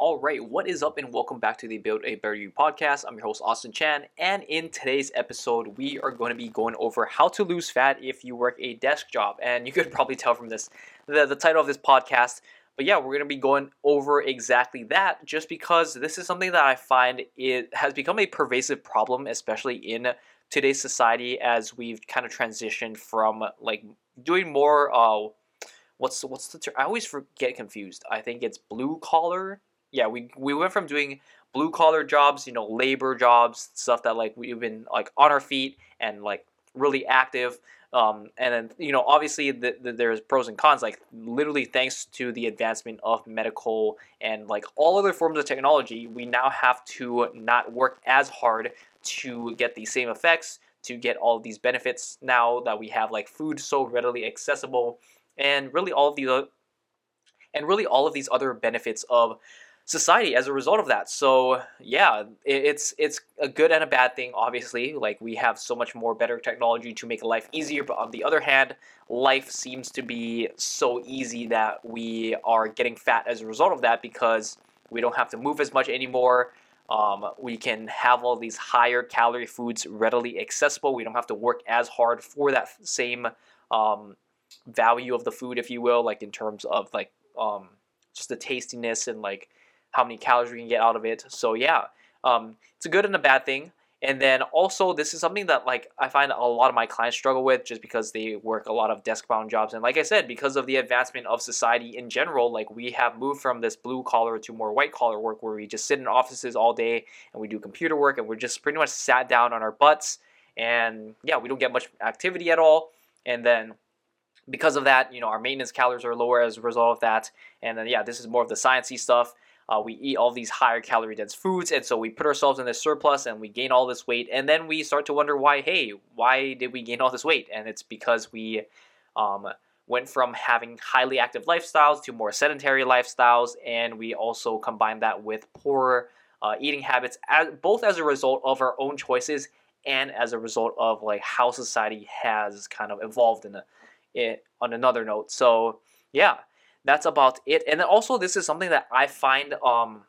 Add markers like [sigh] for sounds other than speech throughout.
All right, what is up, and welcome back to the Build a Better You podcast. I'm your host, Austin Chan, and in today's episode, we are going to be going over how to lose fat if you work a desk job. And you could [laughs] probably tell from this, the, the title of this podcast. But yeah, we're going to be going over exactly that just because this is something that I find it has become a pervasive problem, especially in today's society as we've kind of transitioned from like doing more uh what's what's the term? I always get confused. I think it's blue collar yeah, we we went from doing blue collar jobs, you know, labor jobs, stuff that like we've been like on our feet and like really active. Um, and then you know, obviously, the, the, there's pros and cons. Like literally, thanks to the advancement of medical and like all other forms of technology, we now have to not work as hard to get the same effects, to get all these benefits. Now that we have like food so readily accessible, and really all of the and really all of these other benefits of society as a result of that. So yeah, it's it's a good and a bad thing. Obviously, like we have so much more better technology to make life easier, but on the other hand, life seems to be so easy that we are getting fat as a result of that because we don't have to move as much anymore. Um, we can have all these higher calorie foods readily accessible. We don't have to work as hard for that same um, value of the food, if you will, like in terms of like um, just the tastiness and like how many calories we can get out of it. So yeah, um, it's a good and a bad thing. And then also, this is something that like I find a lot of my clients struggle with, just because they work a lot of desk-bound jobs. And like I said, because of the advancement of society in general, like we have moved from this blue collar to more white collar work, where we just sit in offices all day and we do computer work, and we're just pretty much sat down on our butts, and yeah, we don't get much activity at all. And then because of that, you know, our maintenance calories are lower as a result of that. And then yeah, this is more of the sciencey stuff. Uh, we eat all these higher calorie dense foods, and so we put ourselves in this surplus and we gain all this weight, and then we start to wonder why. Hey, why did we gain all this weight? And it's because we um, went from having highly active lifestyles to more sedentary lifestyles, and we also combined that with poor uh, eating habits, as, both as a result of our own choices and as a result of like how society has kind of evolved in a, it, on another note. So yeah, that's about it. And also, this is something that I find um,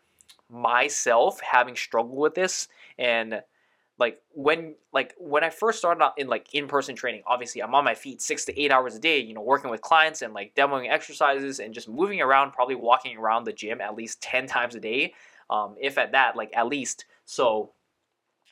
myself having struggled with this and like when like when I first started out in like in-person training, obviously I'm on my feet six to eight hours a day, you know, working with clients and like demoing exercises and just moving around, probably walking around the gym at least 10 times a day. Um, if at that, like at least. So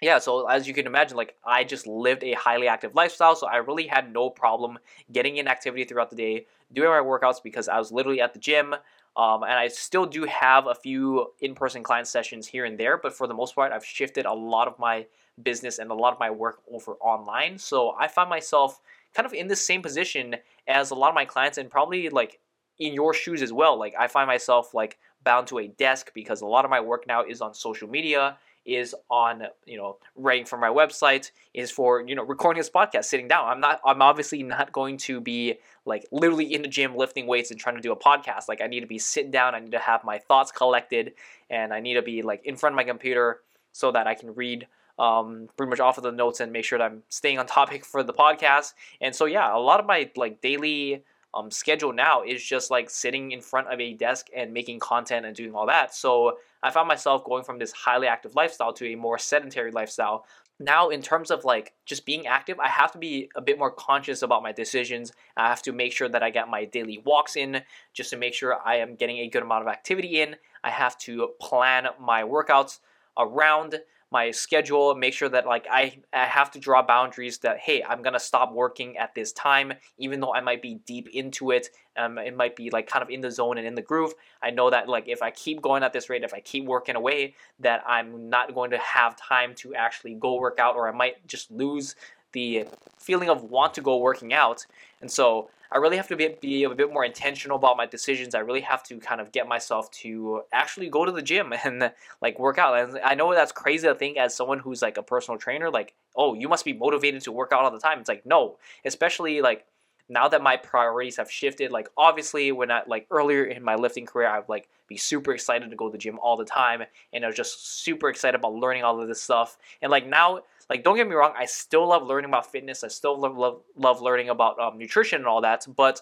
yeah, so as you can imagine, like I just lived a highly active lifestyle, so I really had no problem getting in activity throughout the day, doing my workouts because I was literally at the gym. Um, and I still do have a few in-person client sessions here and there, but for the most part, I've shifted a lot of my business and a lot of my work over online. So I find myself kind of in the same position as a lot of my clients, and probably like in your shoes as well. Like I find myself like bound to a desk because a lot of my work now is on social media is on you know writing for my website is for you know recording this podcast sitting down. I'm not i'm obviously not going to be like literally in the gym lifting weights and trying to do a podcast. Like i need to be sitting down. I need to have my thoughts collected and i need to be like in front of my computer so that i can read um, pretty much off of the notes and make sure that i'm staying on topic [laughs] for the podcast. And so yeah a lot of my like daily um, schedule now is just like sitting in front of a desk and making content and doing all that. So I found myself going from this highly active lifestyle to a more sedentary lifestyle. Now, in terms of like just being active, I have to be a bit more conscious about my decisions. I have to make sure that I get my daily walks in just to make sure I am getting a good amount of activity in. I have to plan my workouts around my schedule, make sure that like I, I have to draw boundaries that hey, I'm gonna stop working at this time, even though I might be deep into it. Um, it might be like kind of in the zone and in the groove. I know that like if I keep going at this rate, if I keep working away, that I'm not going to have time to actually go work out, or I might just lose the feeling of want to go working out. And so I really have to be, be a bit more intentional about my decisions. I really have to kind of get myself to actually go to the gym [laughs] and like work out. And I know that's crazy to think as someone who's like a personal trainer, like, oh, you must be motivated to work out all the time. It's like, no, especially like now that my priorities have shifted, like obviously when I like earlier in my lifting career, I'd like be super excited to go to the gym all the time. And I was just super excited about learning all of this stuff. And like now, like don't get me wrong, I still love learning about fitness. I still love love, love learning about um, nutrition and all that. But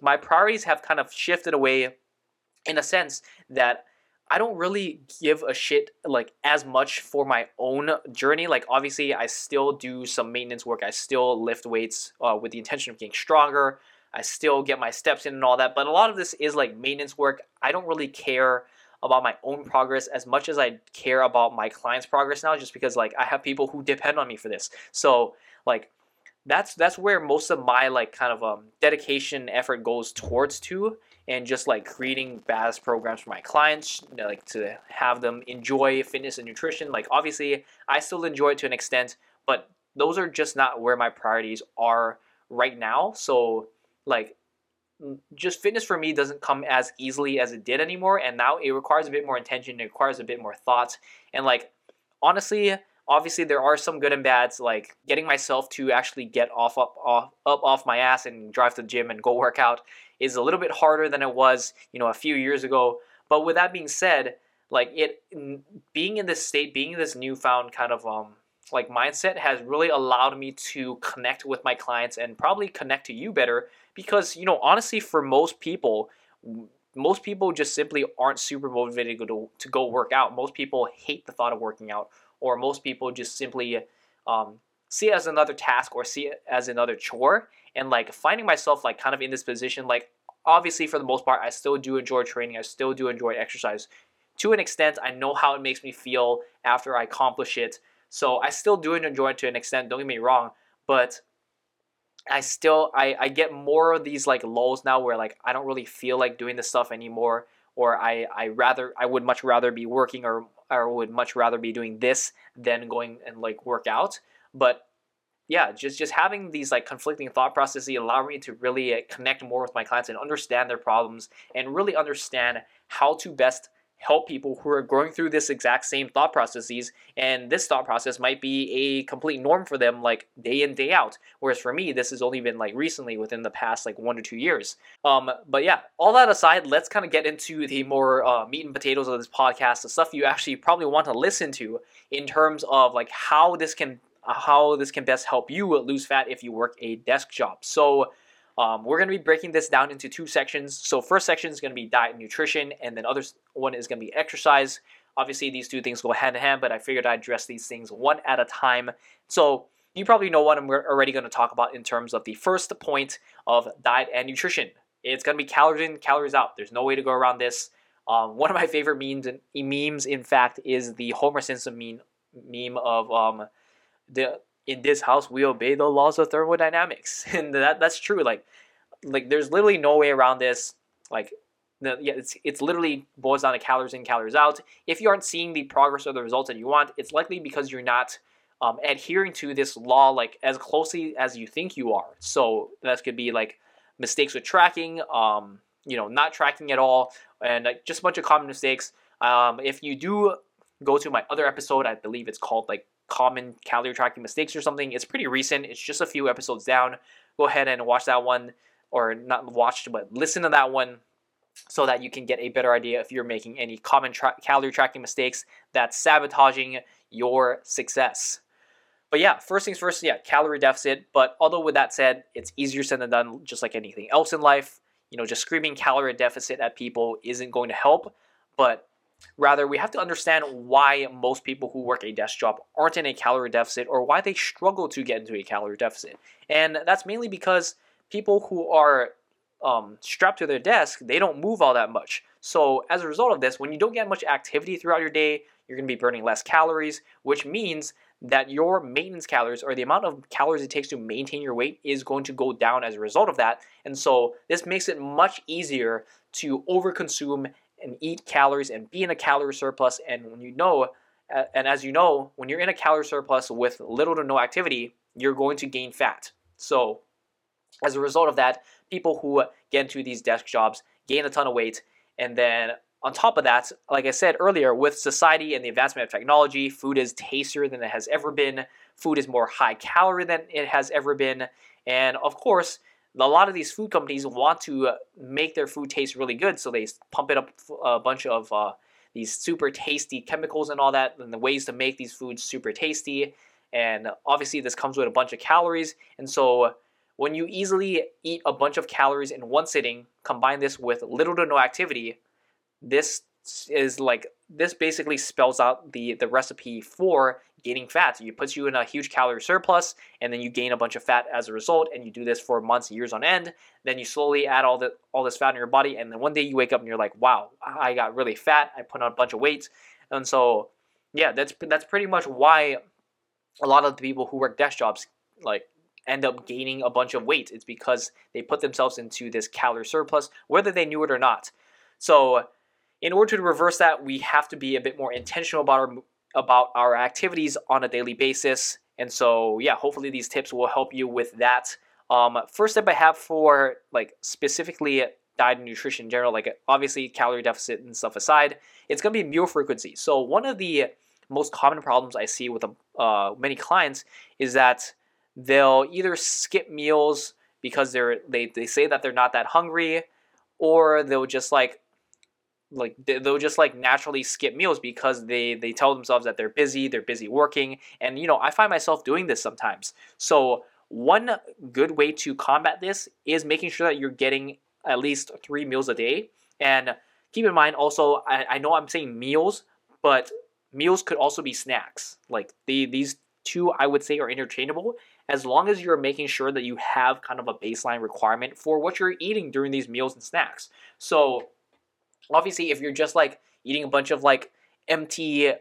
my priorities have kind of shifted away in a sense that I don't really give a shit like as much for my own journey. Like obviously, I still do some maintenance work. I still lift weights uh, with the intention of getting stronger. I still get my steps in and all that. But a lot of this is like maintenance work. I don't really care about my own progress as much as I care about my clients' progress now, just because like I have people who depend on me for this. So like that's that's where most of my like kind of um, dedication effort goes towards to and just like creating badass programs for my clients, you know, like to have them enjoy fitness and nutrition. Like obviously, I still enjoy it to an extent, but those are just not where my priorities are right now. So like just fitness for me doesn't come as easily as it did anymore and now it requires a bit more intention it requires a bit more thought and like honestly obviously there are some good and bads like getting myself to actually get off up off up off my ass and drive to the gym and go work out is a little bit harder than it was, you know, a few years ago. But with that being said, like it being in this state, being in this newfound kind of um like mindset has really allowed me to connect with my clients and probably connect to you better because you know honestly for most people most people just simply aren't super motivated to go, to go work out. Most people hate the thought of working out or most people just simply um, see it as another task or see it as another chore. And like finding myself like kind of in this position like obviously for the most part i still do enjoy training. I still do enjoy exercise. To an extent i know how it makes me feel after i accomplish it so i still do enjoy it to an extent don't get me wrong but i still i, I get more of these like lulls now where like i don't really feel like doing this stuff anymore or i i rather i would much rather be working or or would much rather be doing this than going and like work out. But yeah, just just having these like conflicting thought processes allow me to really uh, connect more with my clients and understand their problems and really understand how to best help people who are going through this exact same thought processes and this thought process might be a complete norm for them like day in day out whereas for me this has only been like recently within the past like one to two years um but yeah all that aside let's kind of get into the more uh, meat and potatoes of this podcast the stuff you actually probably want to listen to in terms of like how this can how this can best help you lose fat if you work a desk job. So um, we're going to be breaking this down into two sections. So first section is going to be diet and nutrition, and then other one is going to be exercise. Obviously, these two things go hand in hand, but I figured I'd address these things one at a time. So you probably know what I'm already going to talk about in terms of the first point of diet and nutrition. It's going to be calories in, calories out. There's no way to go around this. Um, one of my favorite memes, memes, in fact, is the Homer Simpson meme, meme of um, the in this house we obey the laws of thermodynamics [laughs] and that that's true like like there's literally no way around this like the, yeah, it's it's literally boils down to calories in, calories out. If you aren't seeing the progress or the results that you want, it's likely because you're not um, adhering to this law like as closely as you think you are. So that could be like mistakes with tracking, um, you know, not tracking at all, and like, just a bunch of common mistakes. Um, if you do go to my other episode, I believe it's called like common calorie tracking mistakes or something. It's pretty recent. It's just a few episodes down. Go ahead and watch that one, or not watch, but listen to that one so that you can get a better idea if you're making any common tra- calorie tracking mistakes that's sabotaging your success. But yeah, first things first, yeah, calorie deficit. But although with that said, it's easier said than done, just like anything else in life. You know, just screaming calorie deficit at people isn't going to help. But Rather, we have to understand why most people who work a desk job aren't in a calorie deficit or why they struggle to get into a calorie deficit. And that's mainly because people who are um, strapped to their desk, they don't move all that much. So, as a result of this, when you don't get much activity throughout your day, you're going to be burning less calories, which means that your maintenance calories or the amount of calories it takes to maintain your weight is going to go down as a result of that. And so, this makes it much easier to overconsume and eat calories and be in a calorie surplus. And when you know, and as you know, when you're in a calorie surplus with little to no activity, you're going to gain fat. So, as a result of that, people who get into these desk jobs gain a ton of weight. And then on top of that, like I said earlier, with society and the advancement of technology, food is tastier than it has ever been. Food is more high calorie than it has ever been. And of course, a lot of these food companies want to uh, make their food taste really good, so they pump it up a bunch of uh, these super tasty chemicals and all that, and the ways to make these foods super tasty. And obviously, this comes with a bunch of calories. And so, when you easily eat a bunch of calories in one sitting, combine this with little to no activity, this is like this basically spells out the the recipe for gaining fat. So It puts you in a huge calorie surplus, and then you gain a bunch of fat as a result. And you do this for months, years on end. Then you slowly add all the all this fat in your body, and then one day you wake up and you're like, "Wow, I got really fat. I put on a bunch of weight." And so, yeah, that's that's pretty much why a lot of the people who work desk jobs like end up gaining a bunch of weight. It's because they put themselves into this calorie surplus, whether they knew it or not. So in order to reverse that, we have to be a bit more intentional about our about our activities on a daily basis. And so, yeah, hopefully these tips will help you with that. Um, first step I have for like specifically diet and nutrition in general, like obviously calorie deficit and stuff aside, it's gonna be meal frequency. So one of the most common problems I see with uh, many clients is that they'll either skip meals because they're they, they say that they're not that hungry, or they'll just like like they'll just like naturally skip meals because they they tell themselves that they're busy they're busy working and you know i find myself doing this sometimes. So one good way to combat this is making sure that you're getting at least three meals a day. And keep in mind also i, I know i'm saying meals but meals could also be snacks. Like the, these two i would say are interchangeable. As long as you're making sure that you have kind of a baseline requirement for what you're eating during these meals and snacks. So obviously if you're just like eating a bunch of like empty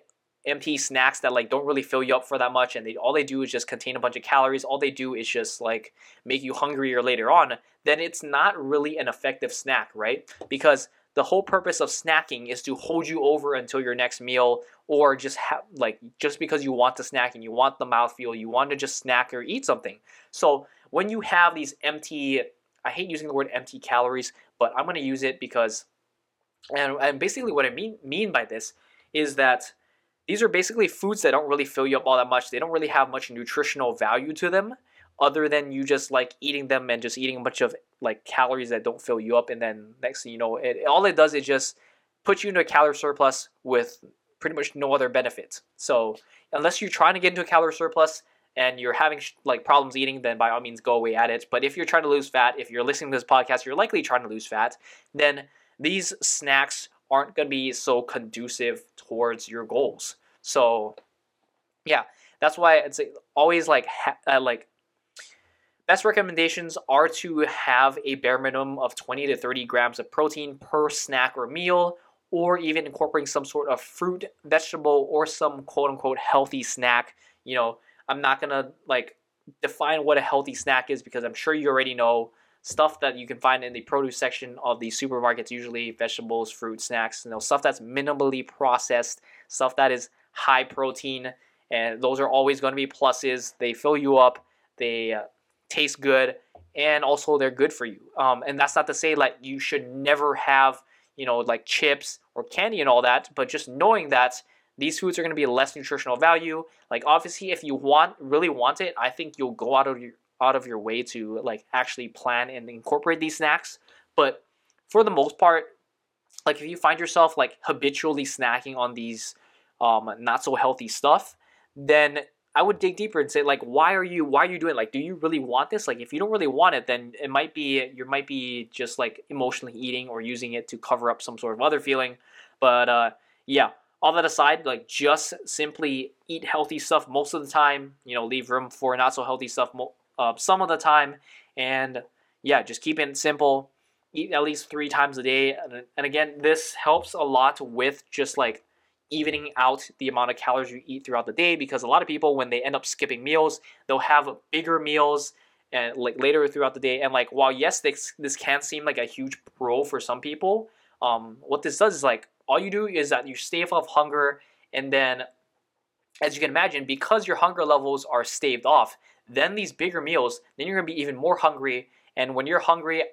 empty snacks that like don't really fill you up for that much and they all they do is just contain a bunch of calories all they do is just like make you hungrier later on then it's not really an effective snack right? Because the whole purpose of snacking is to hold you over until your next meal or just have like just because you want to snack and you want the mouthfeel you want to just snack or eat something. So when you have these empty i hate using the word empty calories but i'm going to use it because and, and basically, what I mean mean by this is that these are basically foods that don't really fill you up all that much. They don't really have much nutritional value to them, other than you just like eating them and just eating a bunch of like calories that don't fill you up. And then next thing you know, it all it does is just put you into a calorie surplus with pretty much no other benefits. So unless you're trying to get into a calorie surplus and you're having like problems eating, then by all means go away at it. But if you're trying to lose fat, if you're listening to this podcast, you're likely trying to lose fat, then these snacks aren't going to be so conducive towards your goals. So, yeah, that's why it's always like ha- uh, like best recommendations are to have a bare minimum of 20 to 30 grams of protein per snack or meal or even incorporating some sort of fruit, vegetable or some quote unquote healthy snack. You know, I'm not to like define what a healthy snack is because I'm sure you already know stuff that you can find in the produce section of the supermarkets, usually vegetables, fruit, snacks, you know, stuff that's minimally processed, stuff that is high protein, and those are always going to be pluses. They fill you up, they uh, taste good, and also they're good for you. Um, and that's not to say like you should never have, you know, like chips or candy and all that, but just knowing that these foods are going to be less nutritional value. Like obviously, if you want really want it, I think you'll go out of your out of your way to like actually plan and incorporate these snacks. But for the most part, like if you find yourself like habitually snacking on these um, not so healthy stuff, then I would dig deeper and say like, why are you why are you doing? It? Like, do you really want this? Like, if you don't really want it, then it might be you might be just like emotionally eating or using it to cover up some sort of other feeling. But uh, yeah, all that aside, like just simply eat healthy stuff most of the time. You know, leave room for not so healthy stuff uh, some of the time. And yeah, just keep it simple. Eat at least three times a day. And again, this helps a lot with just like evening out the amount of calories you eat throughout the day because a lot of people when they end up skipping meals they'll have bigger meals and like later throughout the day and like while yes this this can seem like a huge pro for some people um what this does is like all you do is that you stave off hunger and then as you can imagine because your hunger levels are staved off then these bigger meals, then you're gonna be even more hungry. And when you're hungry,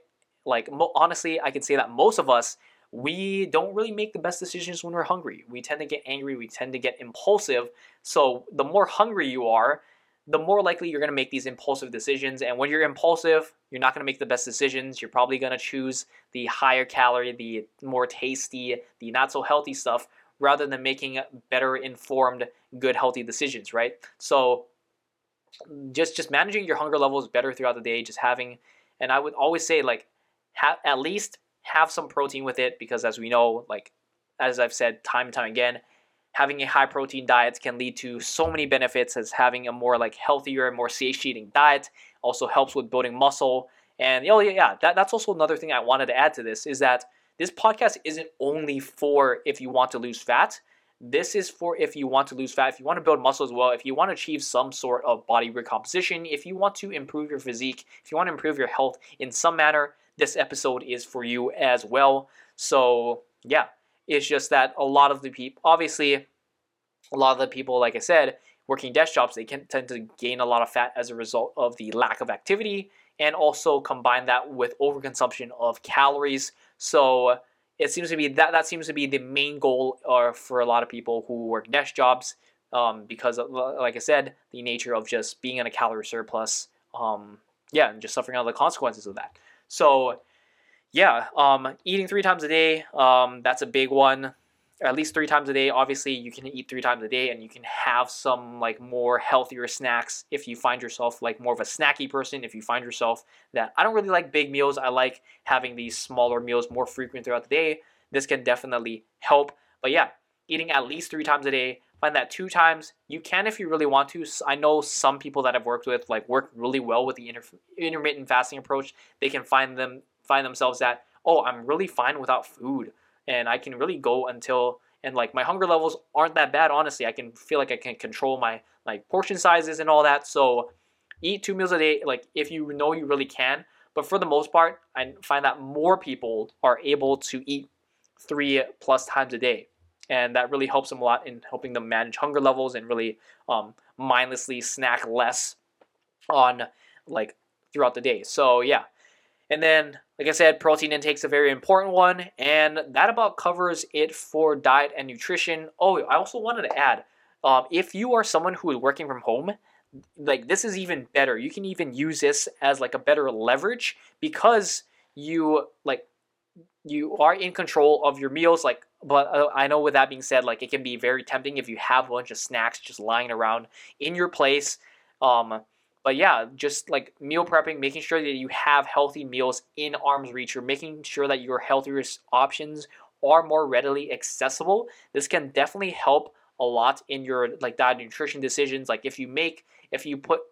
like mo- honestly, I can say that most of us we don't really make the best decisions when we're hungry. We tend to get angry, we tend to get impulsive. So the more hungry you are, the more likely you're going to make these impulsive decisions. And when you're impulsive, you're not going to make the best decisions. You're probably going to choose the higher calorie, the more tasty, the not so healthy stuff rather than making better informed, good, healthy decisions, right? So just just managing your hunger levels better throughout the day just having and i would always say like have at least have some protein with it because as we know like as I've said time and time again, having a high protein diet can lead to so many benefits as having a more like healthier, and more satiating diet. Also helps with building muscle. And oh yeah, that, that's also another thing I wanted to add to this is that this podcast isn't only for if you want to lose fat. This is for if you want to lose fat, if you want to build muscle as well, if you want to achieve some sort of body recomposition, if you want to improve your physique, if you want to improve your health in some manner, this episode is for you as well. So, yeah, it's just that a lot of the people, obviously, a lot of the people, like I said, working desk jobs, they can tend to gain a lot of fat as a result of the lack of activity and also combine that with overconsumption of calories. So, it seems to be that that seems to be the main goal uh, for a lot of people who work desk jobs um, because of, like I said, the nature of just being in a calorie surplus. Um, yeah, and just suffering all the consequences of that. So, yeah, um, eating three times a day, um, that's a big one at least three times a day. Obviously, you can eat three times a day and you can have some like more healthier snacks if you find yourself like more of a snacky person. If you find yourself that I don't really like big meals, I like having these smaller meals more frequent throughout the day. This can definitely help. But yeah, eating at least three times a day. Find that two times. You can if you really want to. I know some people that I've worked with like work really well with the inter- intermittent fasting approach. They can find them find themselves that oh, I'm really fine without food and I can really go until and like my hunger levels aren't that bad honestly. I can feel like I can control my like portion sizes and all that. So eat two meals a day like if you know you really can. But for the most part, I find that more people are able to eat three plus times a day. And that really helps them a lot in helping them manage hunger levels and really um, mindlessly snack less on like throughout the day. So yeah, and then, like I said, protein intake is a very important one, and that about covers it for diet and nutrition. Oh, I also wanted to add um, if you are someone who is working from home, like this is even better. You can even use this as like a better leverage because you like you are in control of your meals like but uh, i know with that being said like it can be very tempting if you have a bunch of snacks just lying around in your place um but yeah, just like meal prepping, making sure that you have healthy meals in arm's reach. You're making sure that your healthiest options are more readily accessible. This can definitely help a lot in your like diet nutrition decisions. Like if you make, if you put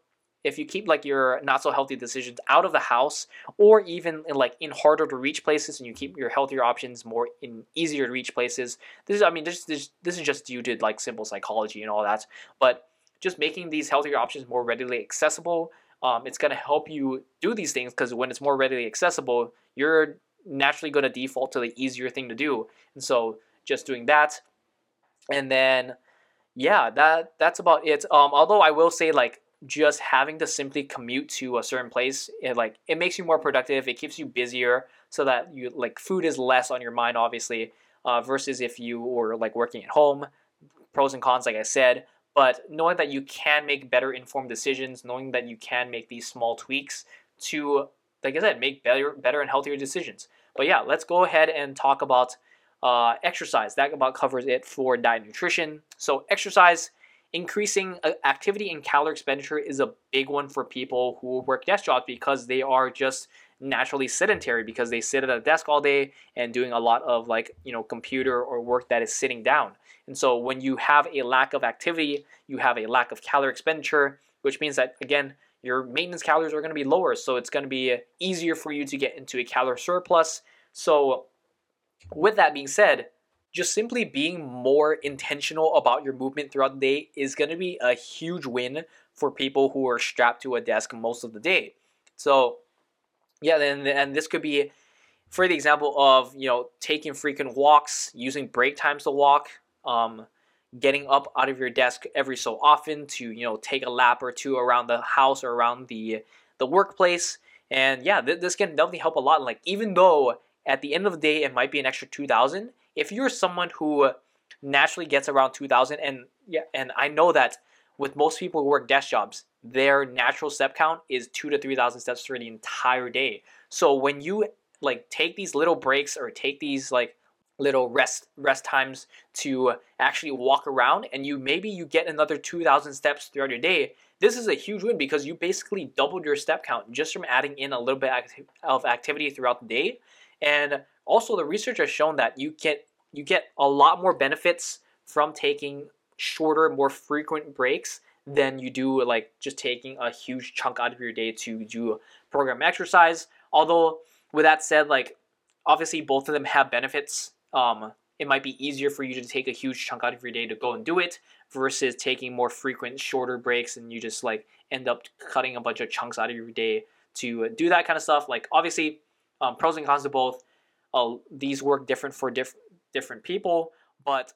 if you keep like your not so healthy decisions out of the house or even in like in harder to reach places and you keep your healthier options more in easier to reach places this is i mean this, this, this is just due to like simple psychology and all that but just making these healthier options more readily accessible. Um, it's going to help you do these things because when it's more readily accessible, you're naturally going to default to the easier thing to do. And so just doing that, and then yeah, that that's about it. Um, although I will say like just having to simply commute to a certain place, it like it makes you more productive. It keeps you busier, so that you like food is less on your mind, obviously. Uh, versus if you were like working at home. Pros and cons, like I said. But knowing that you can make better informed decisions, knowing that you can make these small tweaks to, like I said, make better, better and healthier decisions. But yeah, let's go ahead and talk about uh, exercise. That about covers it for diet nutrition. So exercise, increasing uh, activity and calorie expenditure is a big one for people who work desk jobs because they are just naturally sedentary because they sit at a desk all day and doing a lot of like you know computer or work that is sitting down and so when you have a lack of activity you have a lack of calorie expenditure which means that again your maintenance calories are going to be lower. So it's going to be easier for you to get into a calorie surplus. So with that being said just simply being more intentional about your movement throughout the day is going to be a huge win for people who are strapped to a desk most of the day. So yeah, and, and this could be for the example of you know taking frequent walks, using break times to walk, um, getting up out of your desk every so often to you know take a lap or two around the house or around the the workplace. And yeah, th- this can definitely help a lot. Like even though at the end of the day it might be an extra two thousand, if you're someone who naturally gets around two thousand, and yeah, and I know that with most people who work desk jobs, their natural step count is two to three thousand steps for the entire day. So when you like take these little breaks or take these like little rest rest times to actually walk around and you maybe you get another 2000 steps throughout your day this is a huge win because you basically doubled your step count just from adding in a little bit of activity throughout the day and also the research has shown that you get you get a lot more benefits from taking shorter, more frequent breaks than you do like just taking a huge chunk out of your day to do program exercise. Although with that said, like obviously both of them have benefits. Um, it might be easier for you to take a huge chunk out of your day to go and do it versus taking more frequent, shorter breaks and you just like end up cutting a bunch of chunks out of your day to do that kind of stuff. Like obviously, um, pros and cons to both. Uh, these work different for diff- different people, but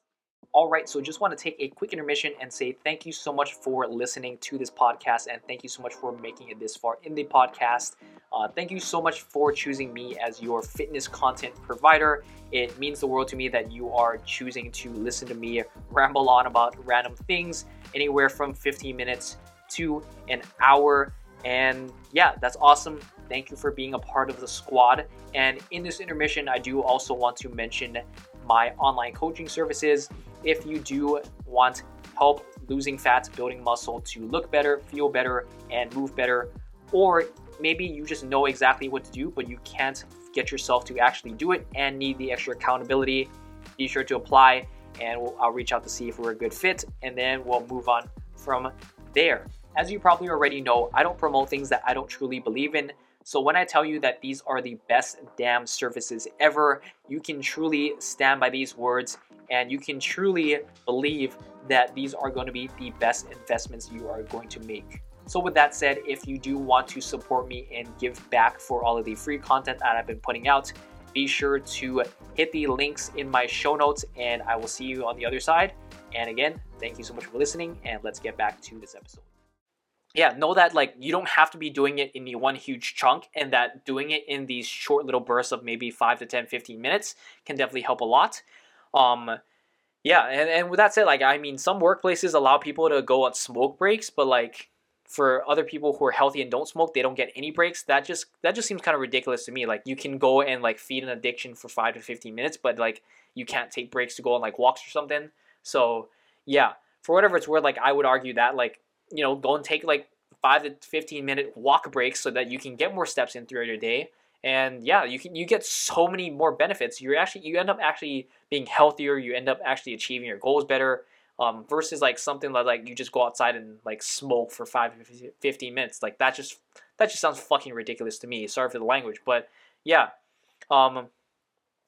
all right, so just want to take a quick intermission and say thank you so much for listening to this podcast and thank you so much for making it this far in the podcast. Uh, thank you so much for choosing me as your fitness content provider. It means the world to me that you are choosing to listen to me ramble on about random things, anywhere from 15 minutes to an hour. And yeah, that's awesome. Thank you for being a part of the squad. And in this intermission, I do also want to mention my online coaching services if you do want help losing fat, building muscle to look better, feel better, and move better, or maybe you just know exactly what to do, but you can't get yourself to actually do it and need the extra accountability, be sure to apply and we'll, I'll reach out to see if we're a good fit and then we'll move on from there. As you probably already know, I don't promote things that I don't truly believe in. So when I tell you that these are the best damn services ever, you can truly stand by these words and you can truly believe that these are going to be the best investments you are going to make. So, with that said, if you do want to support me and give back for all of the free content that I've been putting out, be sure to hit the links in my show notes and I will see you on the other side. And again, thank you so much for listening and let's get back to this episode yeah, know that like you don't have to be doing it in one huge chunk and that doing it in these short little bursts of maybe 5 to 10 15 minutes can definitely help a lot. Um yeah, and, and with that said, like I mean some workplaces allow people to go on smoke breaks, but like for other people who are healthy and don't smoke, they don't get any breaks. That just that just seems kind of ridiculous to me. Like you can go and like feed an addiction for 5 to 15 minutes, but like you can't take breaks to go on like walks or something. So, yeah, for whatever it's worth, like I would argue that like you know, go and take like five to 15 minute walk breaks so that you can get more steps in throughout your day. And yeah, you can you get so many more benefits. You're actually you end up actually being healthier. You end up actually achieving your goals better. Um, versus like something that like you just go outside and like smoke for five to 15 minutes. Like that just that just sounds fucking ridiculous to me. Sorry for the language, but yeah. Um,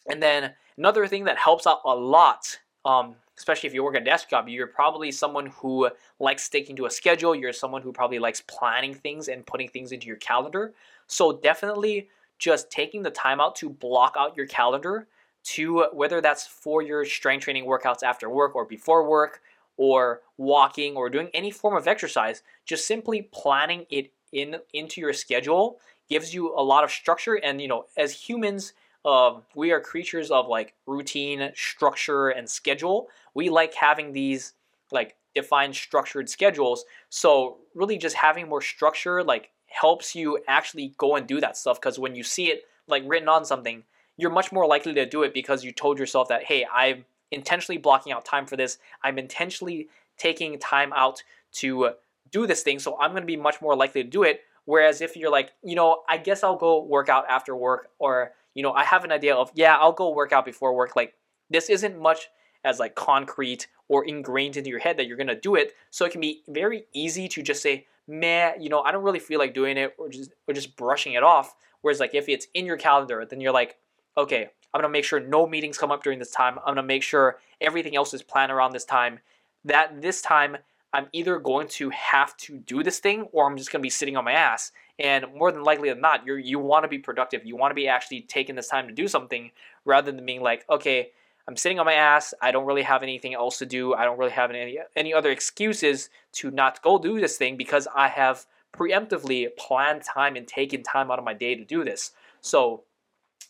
and then another thing that helps out a lot um, especially if you work a desk job, you're probably someone who likes sticking to a schedule. You're someone who probably likes planning things and putting things into your calendar. So definitely just taking the time out to block out your calendar to whether that's for your strength training workouts after work or before work or walking or doing any form of exercise, just simply planning it in into your schedule gives you a lot of structure and you know as humans um, we are creatures of like routine, structure, and schedule. We like having these like defined structured schedules. So really just having more structure like helps you actually go and do that stuff because when you see it like written on something, you're much more likely to do it because you told yourself that, hey, I'm intentionally blocking out time for this. I'm intentionally taking time out to do this thing. So I'm going to be much more likely to do it. Whereas if you're like, you know, I guess I'll go work out after work or you know, I have an idea of, yeah, I'll go work out before work. Like, this isn't much as like concrete or ingrained into your head that you're gonna do it. So it can be very easy to just say, man, you know, I don't really feel like doing it or just or just brushing it off. Whereas like if it's in your calendar, then you're like, okay, I'm gonna make sure no meetings come up during this time. I'm gonna make sure everything else is planned around this time. That this time I'm either going to have to do this thing or I'm just going to be sitting on my ass. And more than likely than not, you you want to be productive. You want to be actually taking this time to do something rather than being like, okay, I'm sitting on my ass. I don't really have anything else to do. I don't really have any any other excuses to not go do this thing because I have preemptively planned time and taken time out of my day to do this. So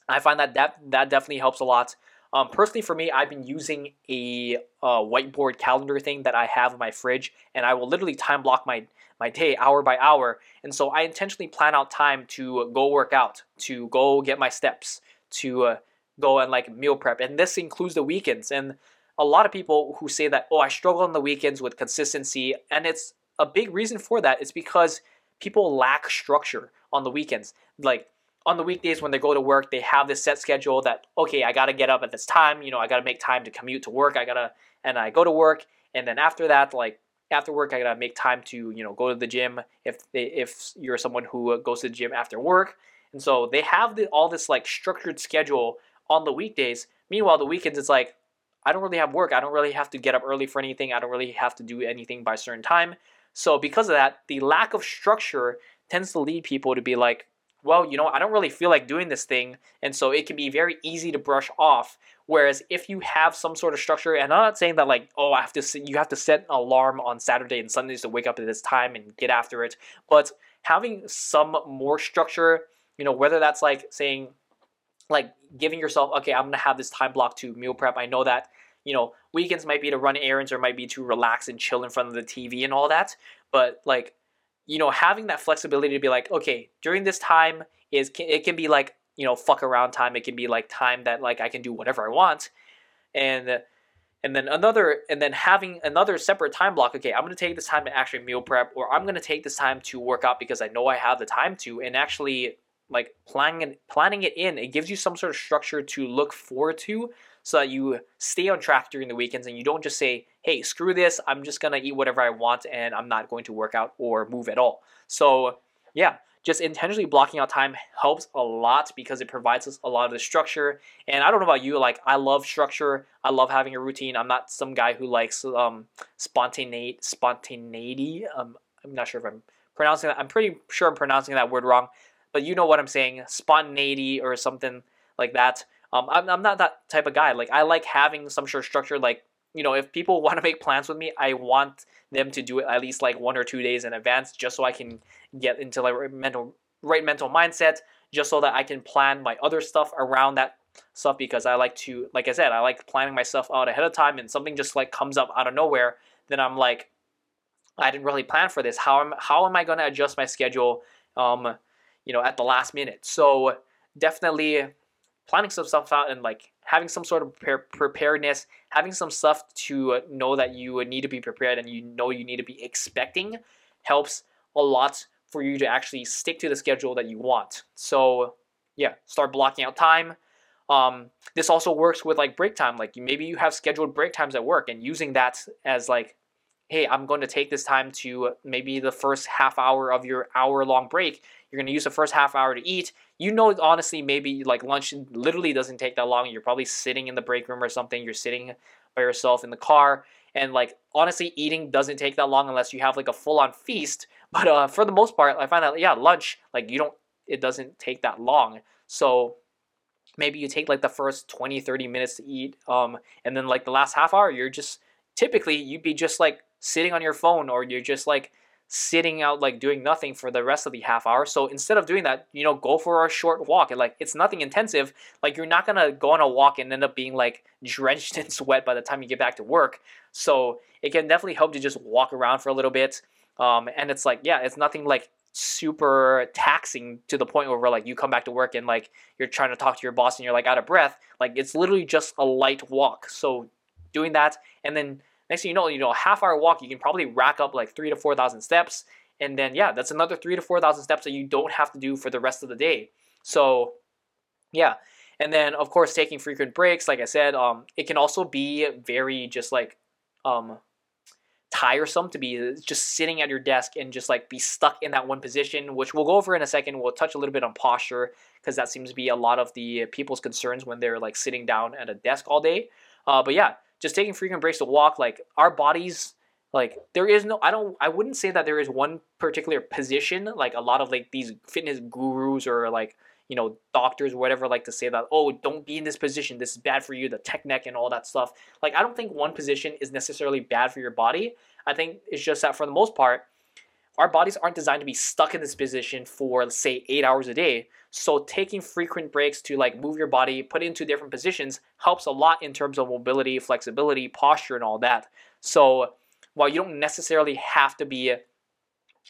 I find that that, that definitely helps a lot. Um, personally, for me, I've been using a uh, whiteboard calendar thing that I have in my fridge, and I will literally time block my my day hour by hour. And so I intentionally plan out time to go work out, to go get my steps, to uh, go and like meal prep, and this includes the weekends. And a lot of people who say that, oh, I struggle on the weekends with consistency, and it's a big reason for that is because people lack structure on the weekends. Like on the weekdays when they go to work, they have this set schedule that okay, I gotta get up at this time. You know, I gotta make time to commute to work. I gotta and I go to work, and then after that, like after work, I gotta make time to you know go to the gym if they, if you're someone who goes to the gym after work. And so they have the, all this like structured schedule on the weekdays. Meanwhile, the weekends it's like I don't really have work. I don't really have to get up early for anything. I don't really have to do anything by a certain time. So because of that, the lack of structure tends to lead people to be like, well, you know, I don't really feel like doing this thing. And so it can be very easy to brush off. Whereas if you have some sort of structure, and I'm not saying that like, oh, I have to, you have to set an alarm on Saturday and Sundays to wake up at this time and get after it. But having some more structure, you know, whether that's like saying, like giving yourself, okay, I'm gonna have this time block to meal prep. I know that, you know, weekends might be to run errands or might be to relax and chill in front of the TV and all that. But like you know, having that flexibility to be like, okay, during this time is it can be like you know fuck around time. It can be like time that like I can do whatever I want, and and then another and then having another separate time block. Okay, I'm gonna take this time to actually meal prep, or I'm gonna take this time to work out because I know I have the time to, and actually like planning planning it in. It gives you some sort of structure to look forward to so that you stay on track during the weekends and you don't just say, hey, screw this, I'm just gonna eat whatever I want and I'm not going to work out or move at all. So, yeah, just intentionally blocking out time helps a lot because it provides us a lot of the structure. And I don't know about you, like I love structure. I love having a routine. I'm not some guy who likes um spontaneity. Spontaneity. Um, I'm not sure if I'm pronouncing that. I'm pretty sure I'm pronouncing that word wrong, but you know what I'm saying. Spontaneity or something like that. Um, I'm, I'm not that type of guy. Like I like having some sort of structure. Like you know, if people [laughs] want to make plans with me, I want them to do it at least like one or two days in advance, just so I can get into like mental right mental mindset, just so that I can plan my other stuff around that stuff. Because I like to, like I said, I like planning myself out ahead of time, and something just like comes up out of nowhere, then I'm like, I didn't really plan for this. How am how am I going to adjust my schedule? Um, you know, at the last minute. So definitely planning some stuff out and like having some sort of pre- preparedness, having some stuff to know that you need to be prepared and you know you need to be expecting helps a lot for you to actually stick to the schedule that you want. So, yeah, start blocking out time. Um, this also works with like break time. Like maybe you have scheduled break times at work and using that as like, hey, I'm going to take this time to maybe the first half hour of your hour long break you're going to use the first half hour to eat. You know, honestly, maybe like lunch literally doesn't take that long. You're probably sitting in the break room or something. You're sitting by yourself in the car. And like, honestly, eating doesn't take that long unless you have like a full on feast. [laughs] But uh, for the most part, I find that, yeah, lunch, like, you don't, it doesn't take that long. So maybe you take like the first 20, 30 minutes to eat. Um, and then like the last half hour, you're just typically you'd be just like sitting on your phone or you're just like sitting out like doing nothing for the rest of the half hour. So instead of doing that, you know, go for a short walk. And like it's nothing intensive. Like you're not gonna go on a walk and end up being like drenched [laughs] in sweat by the time you get back to work. So it can definitely help to just walk around for a little bit. Um, and it's like, yeah, it's nothing like super taxing to the point where like you come back to work and like you're trying to talk to your boss and you're like out of breath. Like it's literally just a light walk. So doing that and then Next thing you know, you know, a half hour walk, you can probably rack up like three to 4,000 steps. And then, yeah, that's another three to 4,000 steps that you don't have to do for the rest of the day. So, yeah. And then, of course, taking frequent breaks, like I said, um, it can also be very just like um, tiresome to be just sitting at your desk and just like be stuck in that one position, which we'll go over in a second. We'll touch a little bit on posture because that seems to be a lot of the people's concerns when they're like sitting down at a desk all day. Uh, but yeah, just taking frequent breaks to walk, like our bodies, like there is no, I don't, I wouldn't say that there is one particular position. Like a lot of like these fitness gurus or like you know doctors or whatever like to say that oh don't be in this position this is bad for you the tech neck and all that stuff like i don't think one position is necessarily bad for your body i think it's just that for the most part our bodies aren't designed to be stuck in this position for let's say eight hours a day. So taking frequent breaks to like move your body put it into different positions helps a lot in terms of mobility flexibility posture and all that. So while you don't necessarily have to be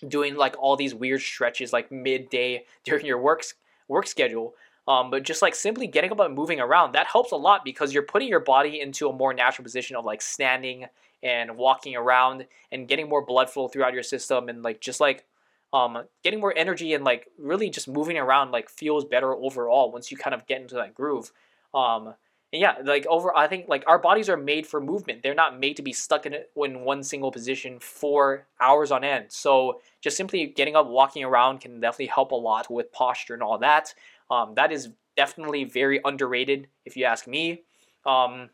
doing like all these weird stretches like midday [laughs] during your work work schedule um, but just like simply getting up and moving around that helps a lot because you're putting your body into a more natural position of like standing and walking around and getting more blood flow throughout your system and like just like um, getting more energy and like really just moving around like feels better overall once you kind of get into that groove. Um, and yeah, like over, I think like our bodies are made for movement. They're not made to be stuck in it in one single position for hours on end. So just simply getting up, walking around can definitely help a lot with posture and all that. Um, that is definitely very underrated, if you ask me. Um,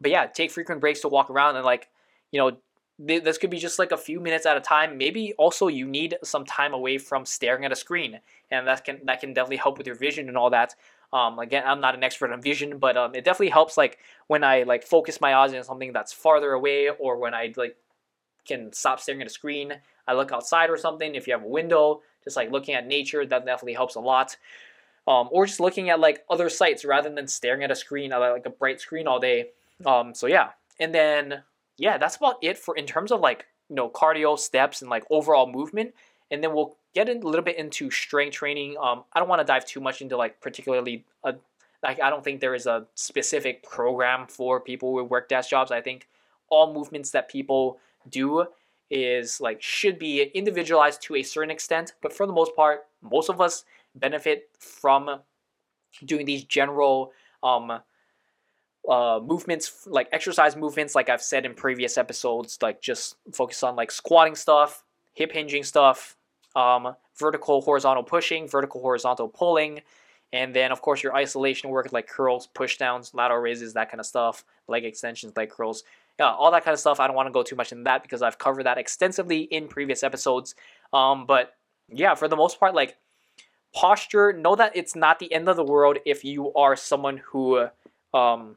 but yeah, take frequent breaks to walk around and like, you know, this could be just like a few minutes at a time. Maybe also you need some time away from staring at a screen, and that can that can definitely help with your vision and all that. Um, again, I'm not an expert on vision, but um, it definitely helps like when I like focus my eyes on something that's farther away, or when I like can stop staring at a screen. I look outside or something. If you have a window, just like looking at nature, that definitely helps a lot. Um, or just looking at like other sights rather than staring at a screen, like a bright screen all day. Um, so yeah, and then yeah, that's about it for in terms of like you know cardio steps and like overall movement. And then we'll get a little bit into strength training. Um, I don't want to dive too much into like particularly a, like I don't think there is a specific program for people with work desk jobs. I think all movements that people do is like should be individualized to a certain extent, but for the most part, most of us benefit from doing these general um, uh, movements like exercise movements like i've said in previous episodes like just focus on like squatting stuff hip hinging stuff um, vertical horizontal pushing, vertical horizontal pulling, and then of course your isolation work like curls, push downs, lateral raises, that kind of stuff, leg extensions, leg curls, yeah, all that kind of stuff. I don't want to go too much in that because I've covered that extensively in previous episodes. Um, but yeah, for the most part, like posture, know that it's not the end of the world if you are someone who um,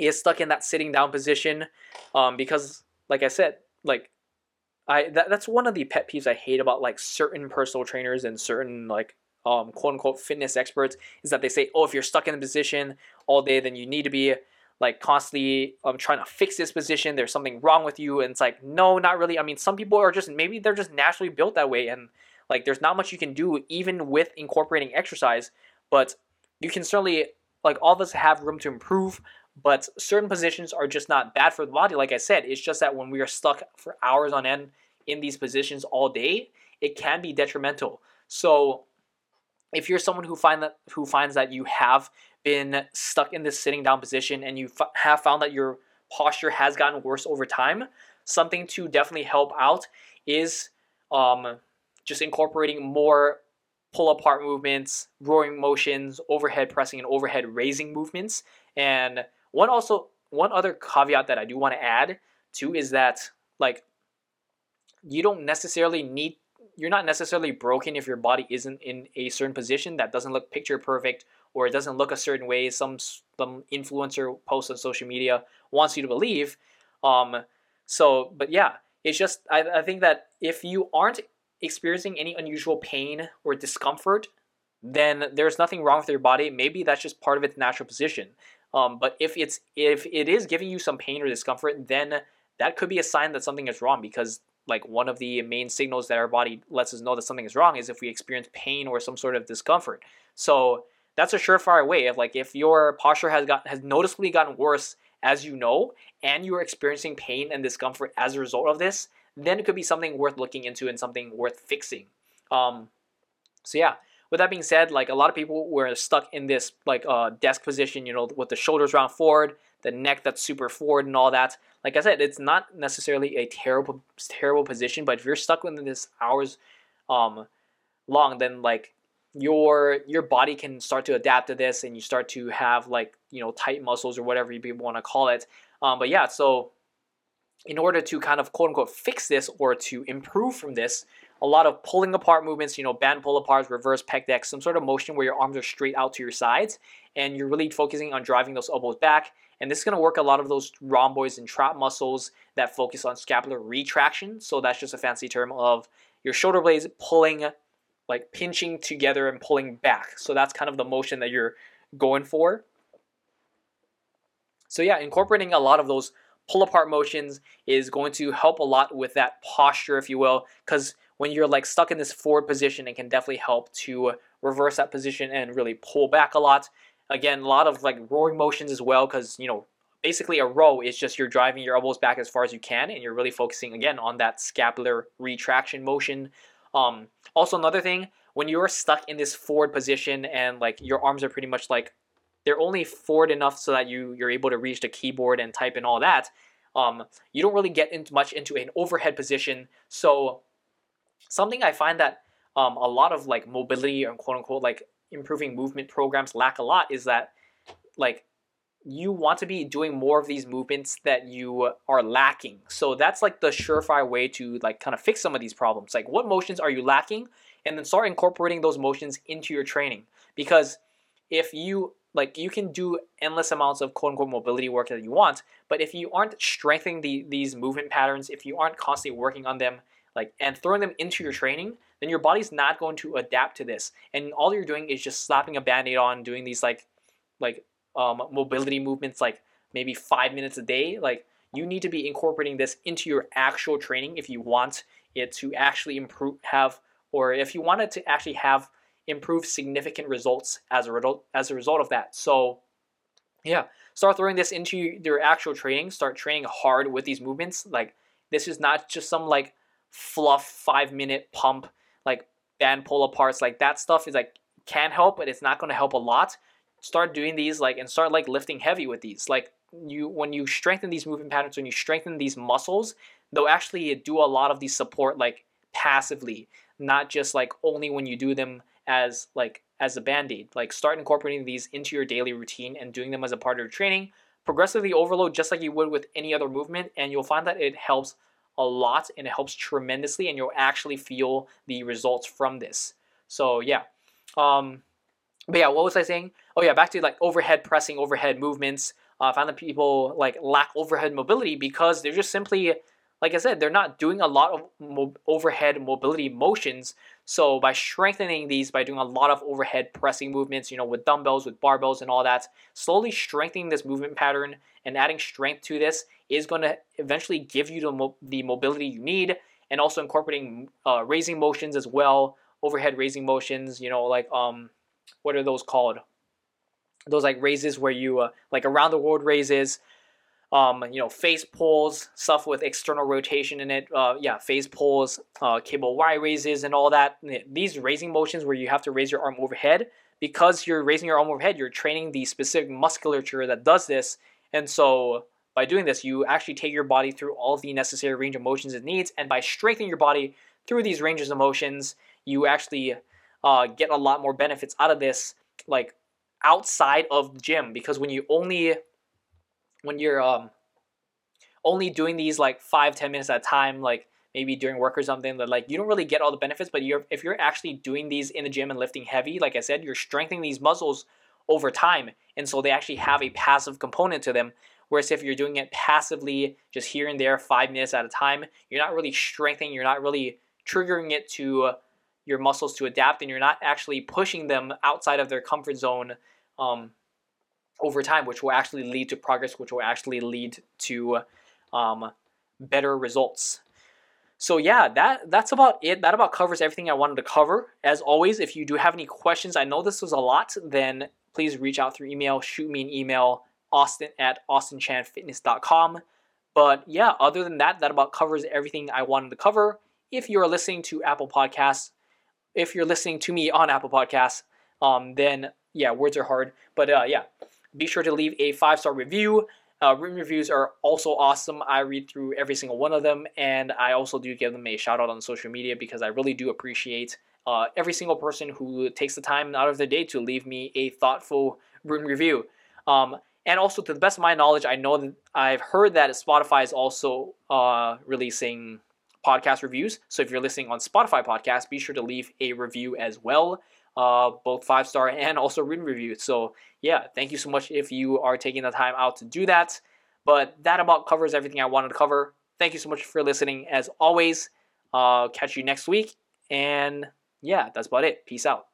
is stuck in that sitting down position, um, because like I said, like I that, that's one of the pet peeves I hate about like certain personal trainers and certain like um quote unquote fitness experts is that they say, oh, if you're stuck in a position all day, then you need to be like constantly um trying to fix this position. There's something wrong with you, and it's like no, not really. I mean, some people are just maybe they're just naturally built that way, and like there's not much you can do even with incorporating exercise, but you can certainly like all of us have room to improve but certain positions are just not bad for the body. Like I said, it's just that when we are stuck for hours on end in these positions all day, it can be detrimental. So if you're someone who find that who finds that you have been stuck in this sitting down position and you f- have found that your posture has gotten worse over time, something to definitely help out is um, just incorporating more pull apart movements, rowing motions, overhead pressing, and overhead raising movements. And one also one other caveat that I do want to add too is that like you don't necessarily need you're not necessarily broken if your body isn't in a certain position that doesn't look picture perfect or it doesn't look a certain way. Some some influencer post on social media wants you to believe um so but yeah it's just I, I think that if you aren't experiencing any unusual pain or discomfort then there's nothing wrong with your body. Maybe that's just part of its natural position um, but if it's if it is giving you some pain or discomfort, then that could be a sign that something is wrong because like one of the main signals that our body lets us know that something is wrong is if we experience pain or some sort of discomfort. So that's a surefire way of like if your posture has got has noticeably gotten worse as you know, and you are experiencing pain and discomfort as a result of this, then it could be something worth looking into and something worth fixing. Um, so yeah, with that being said, like a lot of people were stuck in this like uh, desk position, you know, with the shoulders round forward, the neck that's super forward, and all that. Like I said, it's not necessarily a terrible terrible position, but if you're stuck within this hours um, long, then like your your body can start to adapt to this, and you start to have like you know tight muscles or whatever you want to call it. Um, but yeah, so in order to kind of quote unquote fix this or to improve from this, a lot of pulling apart movements, you know, band pull aparts, reverse pec decks, some sort of motion where your arms are straight out to your sides and you're really focusing on driving those elbows back. And this is going to work a lot of those rhomboids and trap muscles that focus on scapular retraction. So that's just a fancy term of your shoulder blades pulling, like pinching together and pulling back. So that's kind of the motion that you're going for. So yeah, incorporating a lot of those pull apart motions is going to help a lot with that posture, if you will, because when you're like stuck in this forward position, it can definitely help to reverse that position and really pull back a lot. Again, a lot of like rowing motions as well, because you know basically a row is just you're driving your elbows back as far as you can, and you're really focusing again on that scapular retraction motion. Um, also, another thing, when you're stuck in this forward position and like your arms are pretty much like they're only forward enough so that you you're able to reach the keyboard and type and all that. Um, you don't really get into much into an overhead position. So something I find that um, a lot of like mobility and quote unquote like improving movement programs lack a lot is that like you want to be doing more of these movements that you are lacking. So that's like the surefire way to like kind of fix some of these problems. Like what motions are you lacking? And then start incorporating those motions into your training. Because if you like you can do endless amounts of quote unquote mobility work that you want, but if you aren't strengthening the, these movement patterns, if you aren't constantly working on them, like and throwing them into your training, then your body's not going to adapt to this. And all you're doing is just slapping a band-aid on, doing these like like um, mobility movements like maybe five minutes a day. Like you need to be incorporating this into your actual training if you want it to actually improve have or if you want it to actually have improve significant results as a result as a result of that. So yeah, start throwing this into your actual training. Start training hard with these movements. Like this is not just some like fluff five minute pump like band pull aparts. Like that stuff is like can help, but it's not going to help a lot. Start doing these like and start like lifting heavy with these. Like you when you strengthen these movement patterns, when you strengthen these muscles, they'll actually do a lot of these support like passively, not just like only when you do them as like as a band-aid. Like start incorporating these into your daily routine and doing them as a part of your training. Progressively overload just like you would with any other movement, and you'll find that it helps a lot and it helps tremendously, and you'll actually feel the results from this. So yeah. Um, but yeah, what was I saying? Oh yeah, back to like overhead pressing, overhead movements. Uh, I find that people like lack overhead mobility because they're just simply like I said, they're not doing a lot of mo- overhead mobility motions. So by strengthening these, by doing a lot of overhead pressing movements, you know, with dumbbells, with barbells, and all that, slowly strengthening this movement pattern and adding strength to this is going to eventually give you the, mo- the mobility you need, and also incorporating uh, raising motions as well, overhead raising motions. You know, like um, what are those called? Those like raises where you uh, like around the world raises um, you know, face pulls, stuff with external rotation in it. Uh, yeah, face pulls, uh, cable Y raises, and all that. These raising motions where you have to raise your arm overhead, because you're raising your arm overhead, you're training the specific musculature that does this. And so by doing this, you actually take your body through all the necessary range of motions it needs. And by strengthening your body through these ranges of motions, you actually uh, get a lot more benefits out of this, like outside of the gym. Because when you only when you're um only doing these like five ten minutes at a time like maybe during work or something that like you don't really get all the benefits but you're if you're actually doing these in the gym and lifting heavy like i said you're strengthening these muscles over time and so they actually have a passive component to them. Whereas if you're doing it passively just here and there five minutes at a time you're not really strengthening you're not really triggering it to your muscles to adapt and you're not actually pushing them outside of their comfort zone um, over time, which will actually lead to progress, which will actually lead to um, better results. So yeah, that that's about it. That about covers everything I wanted to cover. As always, if you do have any questions, I know this was a lot, then please reach out through email, shoot me an email, austin at austinchanfitness.com. But yeah, other than that, that about covers everything I wanted to cover. If you're listening to Apple Podcasts, if you're listening to me on Apple Podcasts, um, then yeah, words are hard. But uh, yeah, be sure to leave a five star review. Uh, written reviews are also awesome. I read through every single one of them, and I also do give them a shout out on social media because I really do appreciate uh, every single person who takes the time out of their day to leave me a thoughtful written review. Um, and also, to the best of my knowledge, I know that I've heard that Spotify is also uh, releasing podcast reviews. So if you're listening on Spotify podcast, be sure to leave a review as well uh, both five star and also written reviews. So yeah, thank you so much if you are taking the time out to do that. But that about covers everything I wanted to cover. Thank you so much for listening. As always, uh, catch you next week. And yeah, that's about it. Peace out.